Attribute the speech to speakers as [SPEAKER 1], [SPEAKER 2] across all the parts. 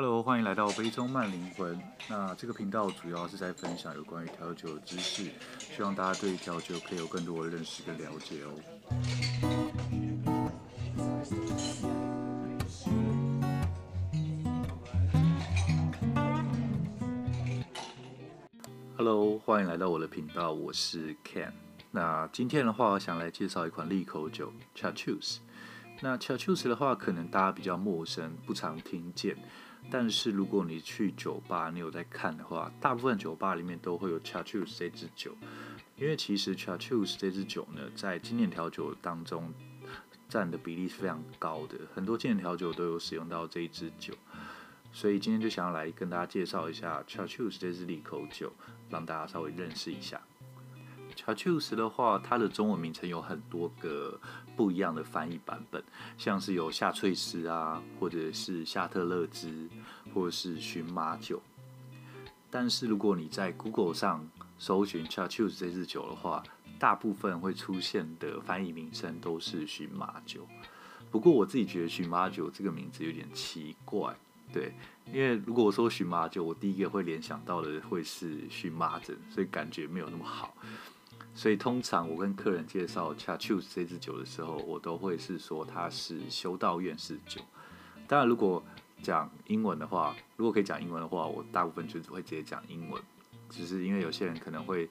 [SPEAKER 1] Hello，欢迎来到杯中慢灵魂。那这个频道主要是在分享有关于调酒的知识，希望大家对调酒可以有更多的认识跟了解哦。Hello，欢迎来到我的频道，我是 Ken。那今天的话，我想来介绍一款利口酒 Chartreuse。那 Chartreuse 的话，可能大家比较陌生，不常听见。但是如果你去酒吧，你有在看的话，大部分酒吧里面都会有 Chartreuse 这支酒，因为其实 Chartreuse 这支酒呢，在经典调酒当中占的比例是非常高的，很多经典调酒都有使用到这一支酒，所以今天就想要来跟大家介绍一下 Chartreuse 这支利口酒，让大家稍微认识一下。C h a r t e u s 的话，它的中文名称有很多个不一样的翻译版本，像是有夏翠丝啊，或者是夏特勒兹，或者是荨麻酒。但是如果你在 Google 上搜寻 c h a r t e u s 这支酒的话，大部分会出现的翻译名称都是荨麻酒。不过我自己觉得荨麻酒这个名字有点奇怪，对，因为如果我说荨麻酒，我第一个会联想到的会是荨麻疹，所以感觉没有那么好。所以通常我跟客人介绍 Chartreuse 这支酒的时候，我都会是说它是修道院式酒。当然，如果讲英文的话，如果可以讲英文的话，我大部分就只会直接讲英文。只是因为有些人可能会，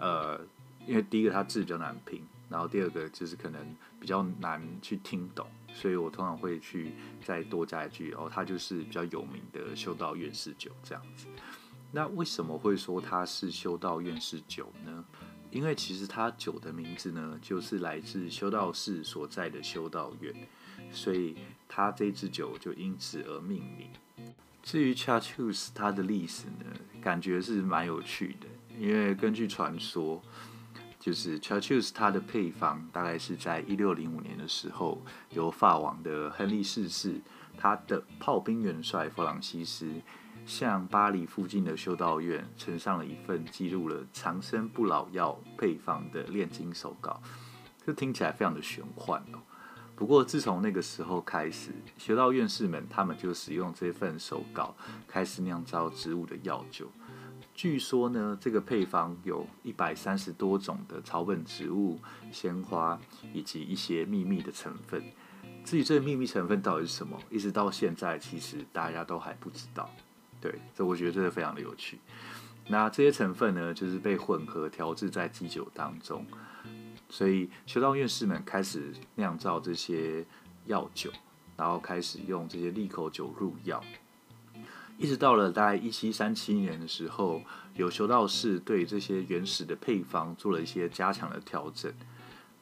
[SPEAKER 1] 呃，因为第一个它字比较难拼，然后第二个就是可能比较难去听懂，所以我通常会去再多加一句哦，它就是比较有名的修道院式酒这样子。那为什么会说它是修道院式酒呢？因为其实它酒的名字呢，就是来自修道士所在的修道院，所以它这支酒就因此而命名。至于 Chartreuse 它的历史呢，感觉是蛮有趣的。因为根据传说，就是 Chartreuse 它的配方大概是在一六零五年的时候，由法王的亨利四世，他的炮兵元帅弗朗西斯。向巴黎附近的修道院呈上了一份记录了长生不老药配方的炼金手稿，这听起来非常的玄幻哦。不过自从那个时候开始，修道院士们他们就使用这份手稿开始酿造植物的药酒。据说呢，这个配方有一百三十多种的草本植物、鲜花以及一些秘密的成分。至于这个秘密成分到底是什么，一直到现在其实大家都还不知道。对，这我觉得真的非常的有趣。那这些成分呢，就是被混合调制在基酒当中，所以修道院士们开始酿造这些药酒，然后开始用这些利口酒入药。一直到了大概一七三七年的时候，有修道士对这些原始的配方做了一些加强的调整。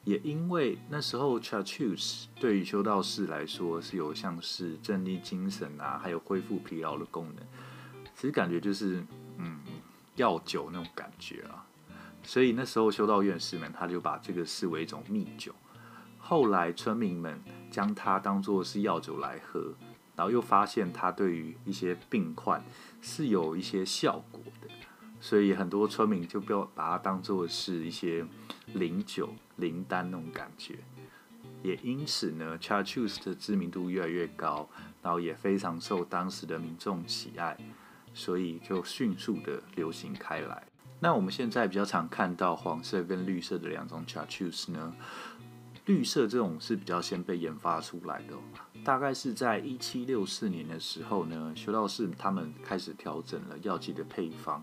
[SPEAKER 1] 也因为那时候 CHA TUS 对于修道士来说是有像是振励精神啊，还有恢复疲劳的功能。其实感觉就是，嗯，药酒那种感觉啊，所以那时候修道院士们他就把这个视为一种秘酒。后来村民们将它当作是药酒来喝，然后又发现它对于一些病患是有一些效果的，所以很多村民就不要把它当做是一些灵酒、灵丹那种感觉。也因此呢，Chartreuse 的知名度越来越高，然后也非常受当时的民众喜爱。所以就迅速的流行开来。那我们现在比较常看到黄色跟绿色的两种 Chartreuse 呢，绿色这种是比较先被研发出来的，大概是在一七六四年的时候呢，修道士他们开始调整了药剂的配方，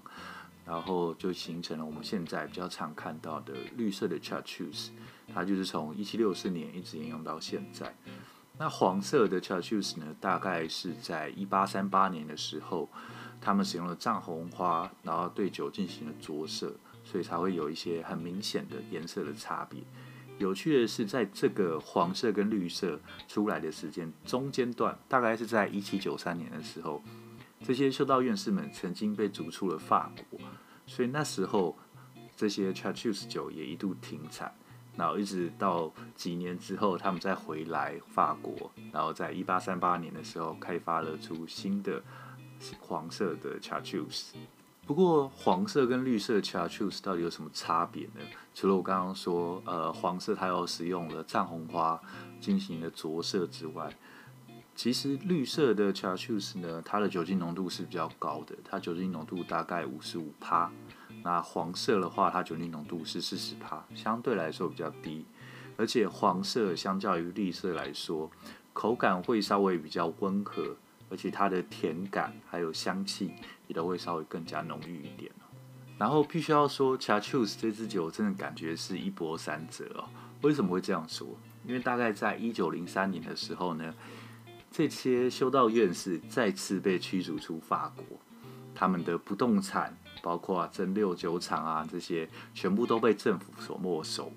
[SPEAKER 1] 然后就形成了我们现在比较常看到的绿色的 Chartreuse，它就是从一七六四年一直沿用到现在。那黄色的 Chartreuse 呢，大概是在一八三八年的时候。他们使用了藏红花，然后对酒进行了着色，所以才会有一些很明显的颜色的差别。有趣的是，在这个黄色跟绿色出来的时间中间段，大概是在一七九三年的时候，这些修道院士们曾经被逐出了法国，所以那时候这些 Chartreuse 酒也一度停产，然后一直到几年之后，他们再回来法国，然后在一八三八年的时候开发了出新的。黄色的 Chartreuse，不过黄色跟绿色的 Chartreuse 到底有什么差别呢？除了我刚刚说，呃，黄色它又使用了藏红花进行了着色之外，其实绿色的 Chartreuse 呢，它的酒精浓度是比较高的，它酒精浓度大概五十五趴。那黄色的话，它酒精浓度是四十趴，相对来说比较低。而且黄色相较于绿色来说，口感会稍微比较温和，而且它的甜感还有香气也都会稍微更加浓郁一点。然后必须要说，Chartreuse 这支酒真的感觉是一波三折哦。为什么会这样说？因为大概在一九零三年的时候呢。这些修道院士再次被驱逐出法国，他们的不动产，包括啊蒸馏酒厂啊，这些全部都被政府所没收。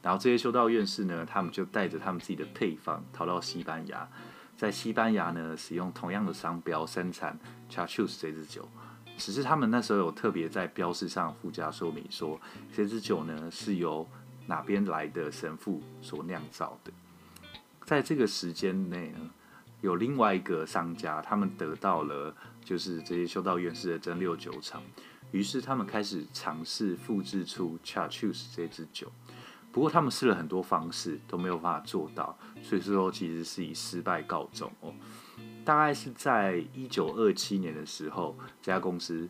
[SPEAKER 1] 然后这些修道院士呢，他们就带着他们自己的配方逃到西班牙，在西班牙呢，使用同样的商标生产 Chartreuse 这支酒，只是他们那时候有特别在标示上附加说明说，这支酒呢是由哪边来的神父所酿造的。在这个时间内呢。有另外一个商家，他们得到了就是这些修道院士的蒸馏酒厂，于是他们开始尝试复制出 Chartreuse 这支酒。不过他们试了很多方式都没有办法做到，所以说其实是以失败告终哦。大概是在一九二七年的时候，这家公司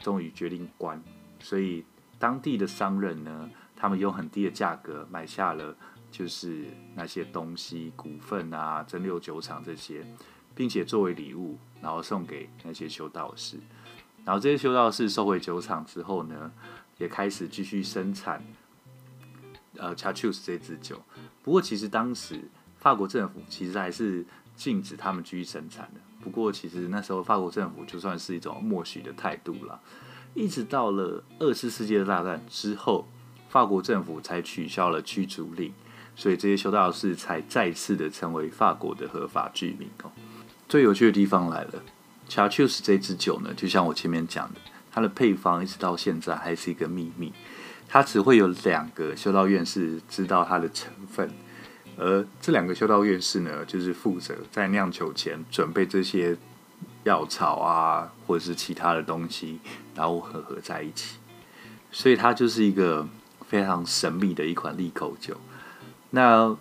[SPEAKER 1] 终于决定关，所以当地的商人呢，他们用很低的价格买下了。就是那些东西、股份啊、蒸馏酒厂这些，并且作为礼物，然后送给那些修道士。然后这些修道士收回酒厂之后呢，也开始继续生产呃，Chateau 这支酒。不过其实当时法国政府其实还是禁止他们继续生产的。不过其实那时候法国政府就算是一种默许的态度了。一直到了二次世界大战之后，法国政府才取消了驱逐令。所以这些修道士才再次的成为法国的合法居民哦。最有趣的地方来了，Chateau 这支酒呢，就像我前面讲的，它的配方一直到现在还是一个秘密，它只会有两个修道院士知道它的成分，而这两个修道院士呢，就是负责在酿酒前准备这些药草啊，或者是其他的东西，然后混合在一起，所以它就是一个非常神秘的一款利口酒。那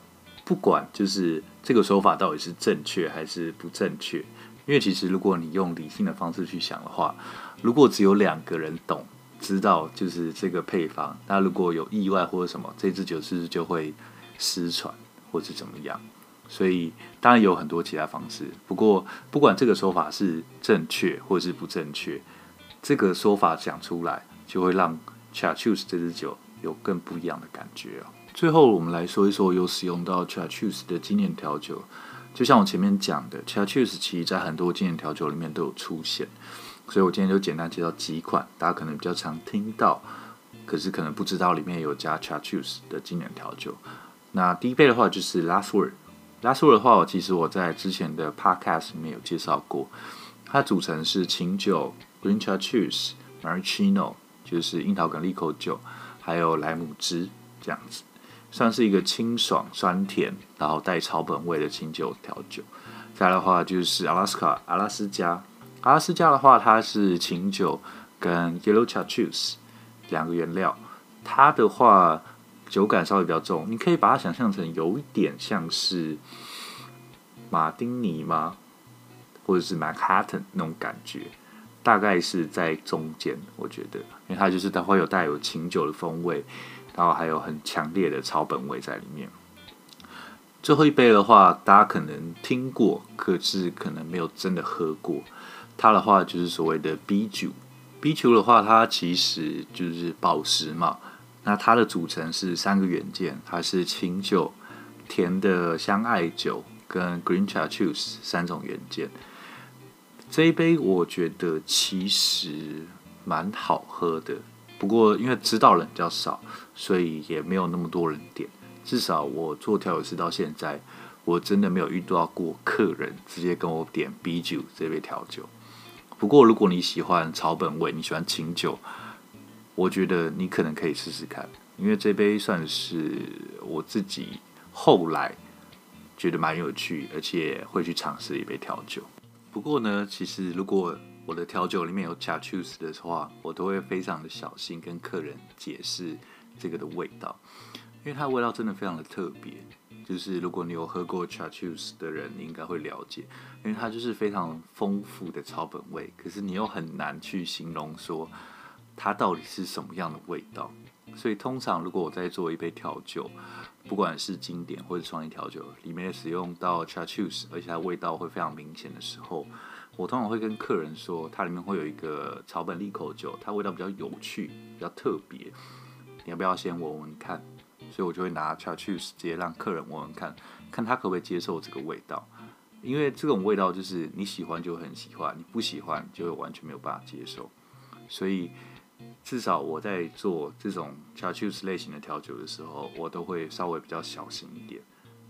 [SPEAKER 1] 不管就是这个手法到底是正确还是不正确，因为其实如果你用理性的方式去想的话，如果只有两个人懂知道就是这个配方，那如果有意外或者什么，这支酒是不是就会失传或者怎么样？所以当然有很多其他方式。不过不管这个说法是正确或是不正确，这个说法讲出来就会让 Chartreuse 这支酒有更不一样的感觉哦。最后，我们来说一说有使用到 Chartreuse 的经典调酒。就像我前面讲的，Chartreuse 其实在很多经典调酒里面都有出现，所以我今天就简单介绍几款大家可能比较常听到，可是可能不知道里面有加 Chartreuse 的经典调酒。那第一杯的话就是 Last Word，Last Word 的话，我其实我在之前的 Podcast 里面有介绍过，它组成是琴酒、Green Chartreuse、Maraschino，就是樱桃跟利口酒，还有莱姆汁这样子。算是一个清爽酸甜，然后带草本味的清酒调酒。再来的话就是阿拉斯卡阿拉斯加，阿拉斯加的话它是琴酒跟 Yellow Chartreuse 两个原料。它的话酒感稍微比较重，你可以把它想象成有一点像是马丁尼吗？或者是 Manhattan 那种感觉，大概是在中间，我觉得，因为它就是它会有带有琴酒的风味。然后还有很强烈的草本味在里面。最后一杯的话，大家可能听过，可是可能没有真的喝过。它的话就是所谓的 B 酒。B 酒的话，它其实就是宝石嘛。那它的组成是三个元件，它是琴酒、甜的香艾酒跟 Green Chartreuse 三种元件。这一杯我觉得其实蛮好喝的。不过，因为知道人比较少，所以也没有那么多人点。至少我做调酒师到现在，我真的没有遇到过客人直接跟我点 B 酒这杯调酒。不过，如果你喜欢草本味，你喜欢清酒，我觉得你可能可以试试看，因为这杯算是我自己后来觉得蛮有趣，而且会去尝试一杯调酒。不过呢，其实如果我的调酒里面有 c h a r u s e 的话，我都会非常的小心跟客人解释这个的味道，因为它的味道真的非常的特别。就是如果你有喝过 Chartreuse 的人，你应该会了解，因为它就是非常丰富的草本味，可是你又很难去形容说它到底是什么样的味道。所以通常如果我在做一杯调酒，不管是经典或者创意调酒，里面使用到 Chartreuse，而且它味道会非常明显的时候，我通常会跟客人说，它里面会有一个草本利口酒，它味道比较有趣，比较特别，你要不要先闻闻看？所以我就会拿 charcutes 直接让客人闻闻看，看他可不可以接受这个味道，因为这种味道就是你喜欢就很喜欢，你不喜欢就完全没有办法接受，所以。至少我在做这种 charcutes 类型的调酒的时候，我都会稍微比较小心一点，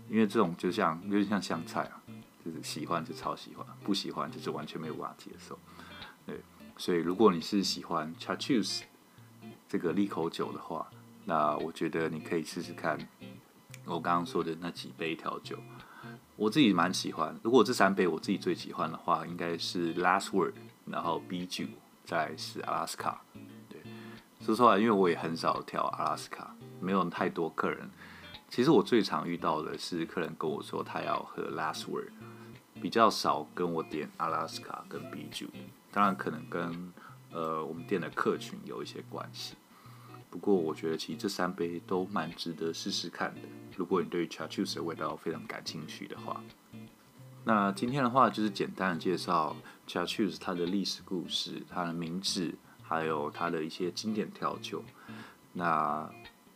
[SPEAKER 1] 因为这种就像有点像香菜啊，就是喜欢就超喜欢，不喜欢就是完全没有办法接受。对，所以如果你是喜欢 charcutes 这个利口酒的话，那我觉得你可以试试看我刚刚说的那几杯调酒，我自己蛮喜欢。如果这三杯我自己最喜欢的话，应该是 Last Word，然后 B 酒，再是 Alaska。说实话，因为我也很少调阿拉斯卡，没有太多客人。其实我最常遇到的是客人跟我说他要喝 Last Word，比较少跟我点阿拉斯卡跟 B 酒。当然可能跟呃我们店的客群有一些关系。不过我觉得其实这三杯都蛮值得试试看的。如果你对 Chartreuse 的味道非常感兴趣的话，那今天的话就是简单的介绍 Chartreuse 它的历史故事，它的名字。还有它的一些经典调酒，那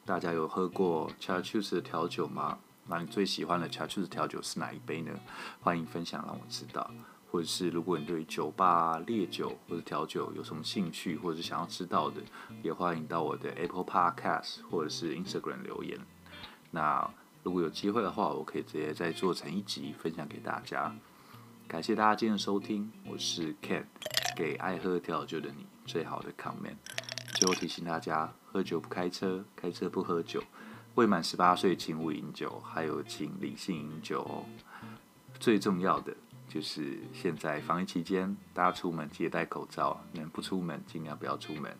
[SPEAKER 1] 大家有喝过 Chartreuse 的调酒吗？那你最喜欢的 Chartreuse 调酒是哪一杯呢？欢迎分享让我知道。或者是如果你对酒吧、烈酒或者调酒有什么兴趣，或者是想要知道的，也欢迎到我的 Apple Podcast 或者是 Instagram 留言。那如果有机会的话，我可以直接再做成一集分享给大家。感谢大家今天的收听，我是 Ken，给爱喝调酒的你。最好的 comment。最后提醒大家：喝酒不开车，开车不喝酒。未满十八岁请勿饮酒，还有请理性饮酒哦。最重要的就是现在防疫期间，大家出门记得戴口罩，能不出门尽量不要出门。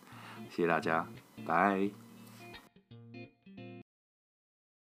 [SPEAKER 1] 谢谢大家，拜。